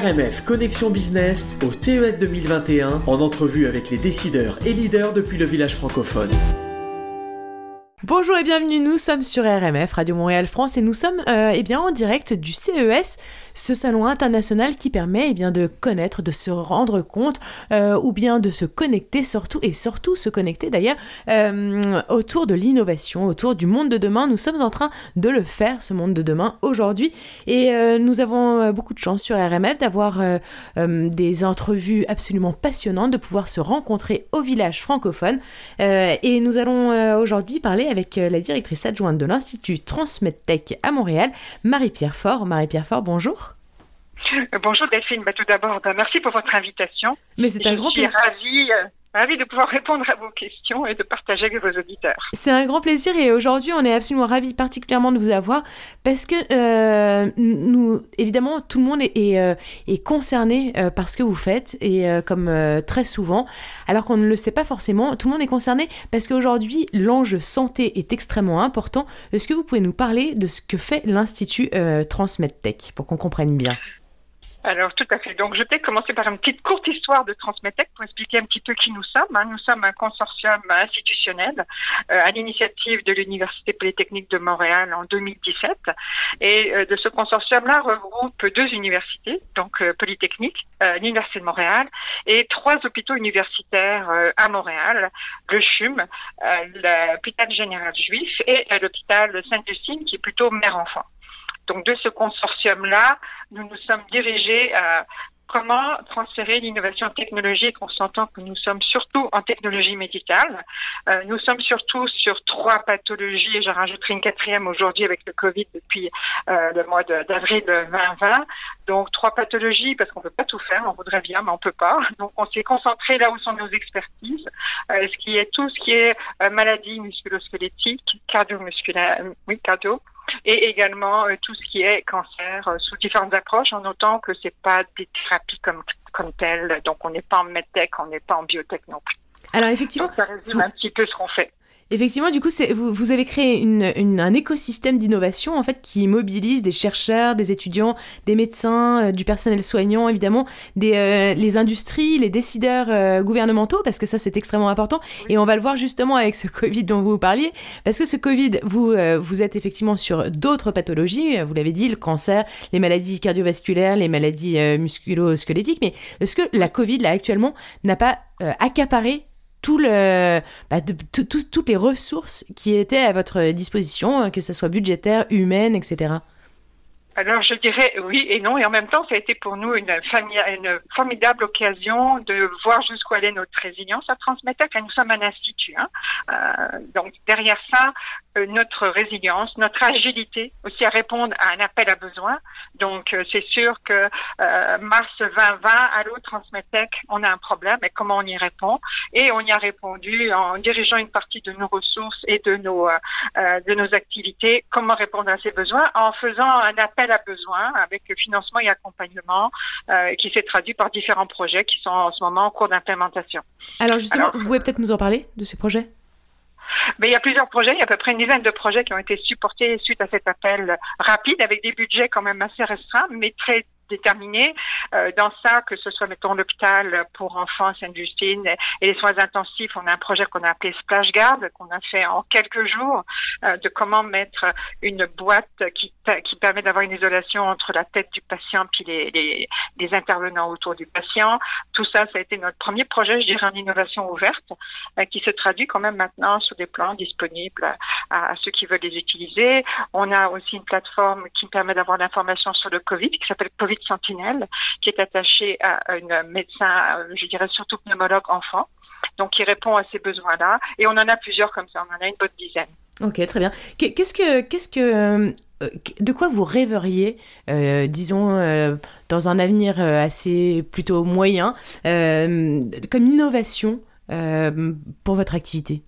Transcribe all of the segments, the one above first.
RMF Connexion Business au CES 2021 en entrevue avec les décideurs et leaders depuis le village francophone. Bonjour et bienvenue, nous sommes sur RMF, Radio Montréal France, et nous sommes euh, eh bien, en direct du CES, ce salon international qui permet eh bien, de connaître, de se rendre compte, euh, ou bien de se connecter, surtout, et surtout se connecter d'ailleurs, euh, autour de l'innovation, autour du monde de demain. Nous sommes en train de le faire, ce monde de demain, aujourd'hui, et nous avons beaucoup de chance sur RMF d'avoir des entrevues absolument passionnantes, de pouvoir se rencontrer au village francophone, et nous allons aujourd'hui parler avec euh, la directrice adjointe de l'Institut Transmedtech à Montréal, Marie-Pierre Fort. Marie-Pierre Fort, bonjour. Euh, bonjour Delphine, bah, tout d'abord, bah, merci pour votre invitation. Mais c'est un grand plaisir. Ravie, euh, Ravi de pouvoir répondre à vos questions et de partager avec vos auditeurs. C'est un grand plaisir et aujourd'hui on est absolument ravis particulièrement de vous avoir parce que euh, nous, évidemment, tout le monde est, est, euh, concerné euh, par ce que vous faites et comme très souvent, alors qu'on ne le sait pas forcément, tout le monde est concerné parce qu'aujourd'hui l'enjeu santé est extrêmement important. Est-ce que vous pouvez nous parler de ce que fait l'Institut TransmedTech pour qu'on comprenne bien? Alors tout à fait. Donc je vais commencer par une petite courte histoire de Transmedtech pour expliquer un petit peu qui nous sommes. Hein. Nous sommes un consortium institutionnel euh, à l'initiative de l'Université polytechnique de Montréal en 2017. Et euh, de ce consortium-là regroupe deux universités, donc euh, Polytechnique, l'Université de Montréal, et trois hôpitaux universitaires à Montréal, le CHUM, l'hôpital général juif et l'hôpital Sainte-Justine qui est plutôt mère-enfant. Donc de ce consortium-là, nous nous sommes dirigés à comment transférer l'innovation technologique On s'entend que nous sommes surtout en technologie médicale. Euh, nous sommes surtout sur trois pathologies et j'en rajouterai une quatrième aujourd'hui avec le Covid depuis euh, le mois d'avril 2020. Donc trois pathologies parce qu'on peut pas tout faire, on voudrait bien mais on peut pas. Donc on s'est concentré là où sont nos expertises, euh, ce qui est tout ce qui est maladie musculo-squelettique, cardio-musculaire, oui cardio, et également euh, tout ce qui est cancer euh, sous différentes approches, en notant que c'est pas des thérapies comme comme telles. Donc on n'est pas en medtech, on n'est pas en biotech non plus. Alors effectivement, ça résume un petit peu ce qu'on fait. Effectivement, du coup, vous, avez créé une, un écosystème d'innovation en fait qui mobilise des chercheurs, des étudiants, des médecins, euh, du personnel soignant, évidemment, des, euh, les industries, les décideurs euh, gouvernementaux, parce que ça c'est extrêmement important. Et on va le voir justement avec ce Covid dont vous parliez, parce que ce Covid, vous vous êtes effectivement sur d'autres pathologies, vous l'avez dit, le cancer, les maladies cardiovasculaires, les maladies musculo-squelettiques. Mais est-ce que la Covid là actuellement n'a pas accaparé bah, toutes les ressources qui étaient à votre disposition, hein, que ce soit budgétaire, humaine, etc. Alors je dirais oui et non, et en même temps ça a été pour nous une, formidable occasion de voir jusqu'où allait notre résilience à transmettre, car nous sommes un institut. Hein. Euh, donc derrière ça, euh, notre résilience, notre agilité aussi à répondre à un appel à besoin. Donc euh, c'est sûr que mars 2020, à l'eau Transmetec, on a un problème et comment on y répond Et on y a répondu en dirigeant une partie de nos ressources et de nos de nos activités. Comment répondre à ces besoins En faisant un appel à besoin avec financement et accompagnement qui s'est traduit par différents projets qui sont en ce moment en cours d'implémentation. Alors justement, vous pouvez peut-être nous en parler de ces projets? Mais il y a plusieurs projets, il y a à peu près une dizaine de projets qui ont été supportés suite à cet appel rapide avec des budgets quand même assez restreints, mais très déterminé. Euh, dans ça, que ce soit, mettons, l'hôpital pour enfants Sainte-Justine et les soins intensifs, on a un projet qu'on a appelé Splash Guard, qu'on a fait en quelques jours, euh, de comment mettre une boîte qui, qui permet d'avoir une isolation entre la tête du patient puis les, les, les, intervenants autour du patient. Tout ça, ça a été notre premier projet, je dirais, en innovation ouverte, euh, qui se traduit quand même maintenant sur des plans disponibles à, à, ceux qui veulent les utiliser. On a aussi une plateforme qui permet d'avoir l'information sur le COVID, qui s'appelle COVID Sentinelle, qui est attaché à une médecin, euh, je dirais surtout pneumologue enfant, donc qui répond à ces besoins-là. Et on en a plusieurs comme ça, on en a une bonne dizaine. Ok, très bien. Qu'est-ce que, qu'est-ce que, euh, de quoi vous rêveriez, euh, disons, dans un avenir assez plutôt moyen, comme innovation pour votre activité?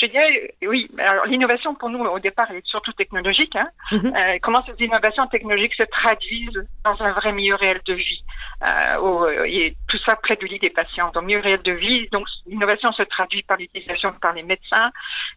Je dirais, oui, alors l'innovation pour nous au départ elle est surtout technologique. Hein. Mhm. Euh, comment ces innovations technologiques se traduisent dans un vrai milieu réel de vie euh, et tout ça près du lit des patients. Dans le milieu réel de vie, donc l'innovation se traduit par l'utilisation par les médecins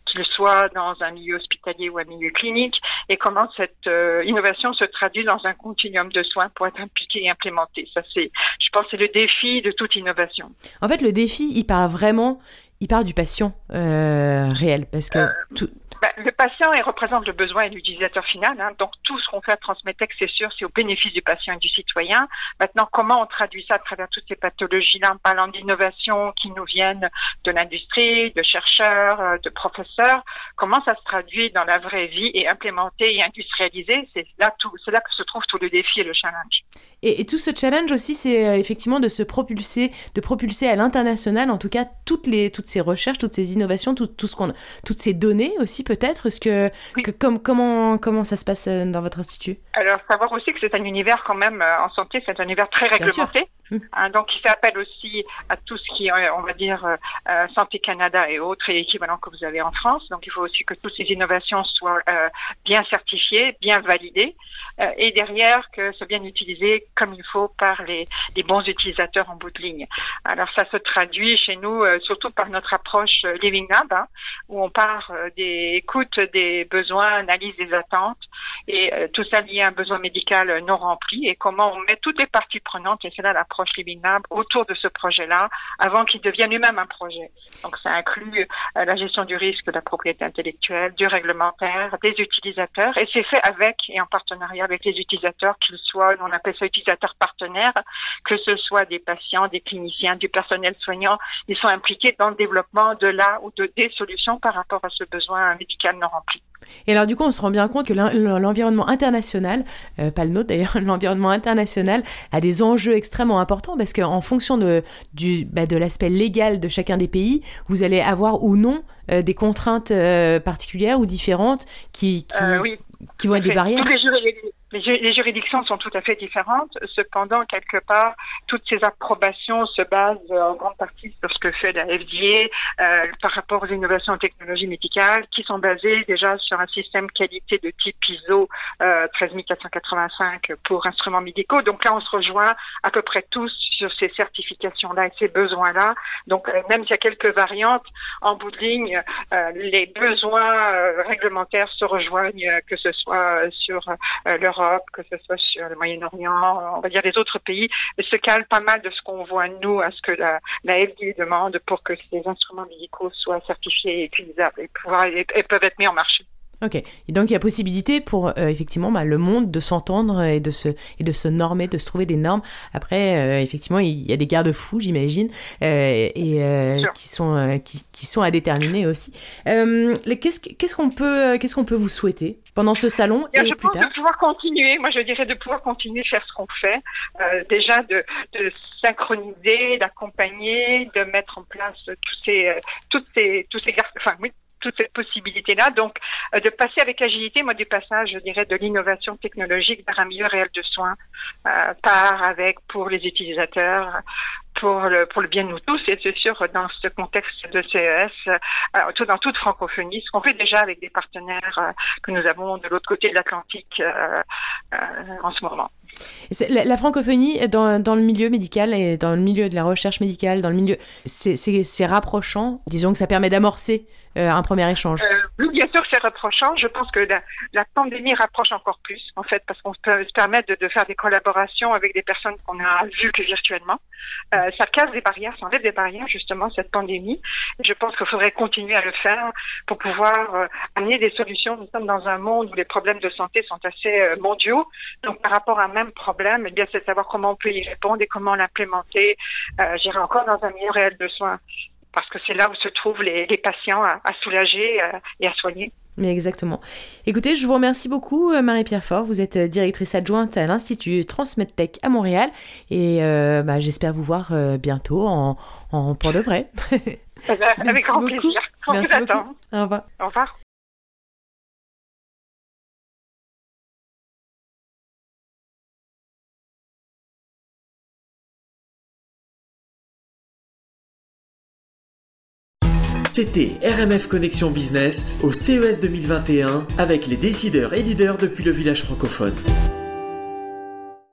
qu'il soit dans un milieu hospitalier ou un milieu clinique, et comment cette euh, innovation se traduit dans un continuum de soins pour être impliquée et implémentée. Ça, c'est, je pense, c'est le défi de toute innovation. En fait, le défi, il part vraiment, il part du patient euh, réel, parce que tout, ben, le patient il représente le besoin et l'utilisateur final. Hein. donc tout ce qu'on fait à Transmetec, c'est sûr, c'est au bénéfice du patient et du citoyen. Maintenant, comment on traduit ça à travers toutes ces pathologies-là? En parlant d'innovation qui nous viennent de l'industrie, de chercheurs, euh, de professeurs Comment ça se traduit dans la vraie vie et implémenté et industrialisé? C'est là tout, c'est là que se trouve tout le défi et le challenge. Et, tout ce challenge aussi, c'est euh, effectivement de se propulser, de propulser à l'international, en tout cas toutes les toutes ces recherches, toutes ces innovations, tout, tout ce qu'on, toutes ces données aussi peut-être ce que, que comme, comment, comment ça se passe euh, dans votre institut? Alors, savoir aussi que c'est un univers quand même euh, en santé, c'est un univers très réglementé. Mmh. Hein, donc, il s'appelle aussi à tout ce qui est, on va dire, euh, Santé Canada et autres, et l'équivalent que vous avez en France. Donc, il faut aussi que toutes ces innovations soient bien certifiées, bien validées, et derrière que soient bien utilisées comme il faut par les, les, bons utilisateurs en bout de ligne. Alors, ça se traduit chez nous surtout par notre approche Living Lab, hein, où on part des écoute des besoins, analyse des attentes et euh, tout ça lié à un besoin médical non rempli et comment on met toutes les parties prenantes, et c'est là l'approche Living autour de ce projet-là avant qu'il devienne lui-même un projet. Donc ça inclut euh, la gestion du risque de la propriété intellectuelle, du réglementaire, des utilisateurs et c'est fait avec et en partenariat avec les utilisateurs, qu'ils soient, on appelle ça utilisateurs partenaires, que ce soit des patients, des cliniciens, du personnel soignant, ils sont impliqués dans le développement de la ou de des solutions par rapport à ce besoin médical non rempli. Et alors du coup, on se rend bien compte que l'environnement international, euh, pas le nôtre d'ailleurs, l'environnement international a des enjeux extrêmement importants parce qu'en fonction de, du, bah, de l'aspect légal de chacun des pays, vous allez avoir ou non euh, des contraintes euh, particulières ou différentes qui, qui, qui vont être des barrières. Les, juridictions sont tout à fait différentes. Cependant, quelque part, toutes ces approbations se basent en grande partie sur ce que fait la FDA euh, par rapport aux innovations en technologie médicale, qui sont basées déjà sur un système qualité de type ISO euh, 13485 pour instruments médicaux. Donc là, on se rejoint à peu près tous sur ces certifications-là et ces besoins-là. Donc euh, même s'il y a quelques variantes en bout de ligne, euh, les besoins euh, réglementaires se rejoignent, que ce soit sur leur que ce soit sur le Moyen-Orient, on va dire les autres pays, se calent pas mal de ce qu'on voit nous à ce que la, la demande pour que ces instruments médicaux soient certifiés et utilisables et, pouvoir, et peuvent être mis en marché. Ok. Et donc il y a possibilité pour euh, effectivement bah, le monde de s'entendre et de se et de se normer, de se trouver des normes. Après, euh, effectivement, il y a des garde-fous, j'imagine, euh, et qui sont qui, qui, sont à déterminer aussi. qu'est-ce qu'est-ce qu'on peut qu'est-ce qu'on peut vous souhaiter pendant ce salon et, je pense de pouvoir continuer. Moi, je dirais de pouvoir continuer à faire ce qu'on fait. déjà de, de synchroniser, d'accompagner, de mettre en place tous ces toutes ces tous ces enfin oui toute cette possibilité-là. Donc, euh, de passer avec agilité, moi, du passage, je dirais, de l'innovation technologique vers un milieu réel de soins, euh, part avec pour les utilisateurs, pour le, pour le bien de nous tous, et c'est sûr, dans ce contexte de CES, euh, tout, dans toute francophonie, ce qu'on fait déjà avec des partenaires euh, que nous avons de l'autre côté de l'Atlantique euh, en ce moment. La, la, francophonie dans, le milieu médical et dans le milieu de la recherche médicale, dans le milieu, c'est rapprochant. Disons que ça permet d'amorcer euh, un premier échange. Euh, bien sûr, c'est rapprochant. Je pense que la, la, pandémie rapproche encore plus, en fait, parce qu'on peut se permettre de, de, faire des collaborations avec des personnes qu'on a vues que virtuellement. Euh, ça casse des barrières, ça enlève des barrières, justement, cette pandémie. Je pense qu'il faudrait continuer à le faire pour pouvoir euh, amener des solutions. Nous sommes dans un monde où les problèmes de santé sont assez euh, mondiaux. Donc, par rapport à un même problème, eh bien, c'est de savoir comment on peut y répondre et comment l'implémenter, euh, j'irai encore dans un milieu réel de soins parce que c'est là où se trouvent les, patients à, soulager euh, et à soigner. Mais exactement. Écoutez, je vous remercie beaucoup, euh, Marie-Pierre Fort. Vous êtes euh, directrice adjointe à l'Institut Transmedtech à Montréal. Et bah, j'espère vous voir bientôt en, en pour de vrai. Eh ben, avec grand beaucoup. plaisir. Merci beaucoup. Au revoir. Au revoir. C'était RMF Connexion Business au CES 2021 avec les décideurs et leaders depuis le village francophone.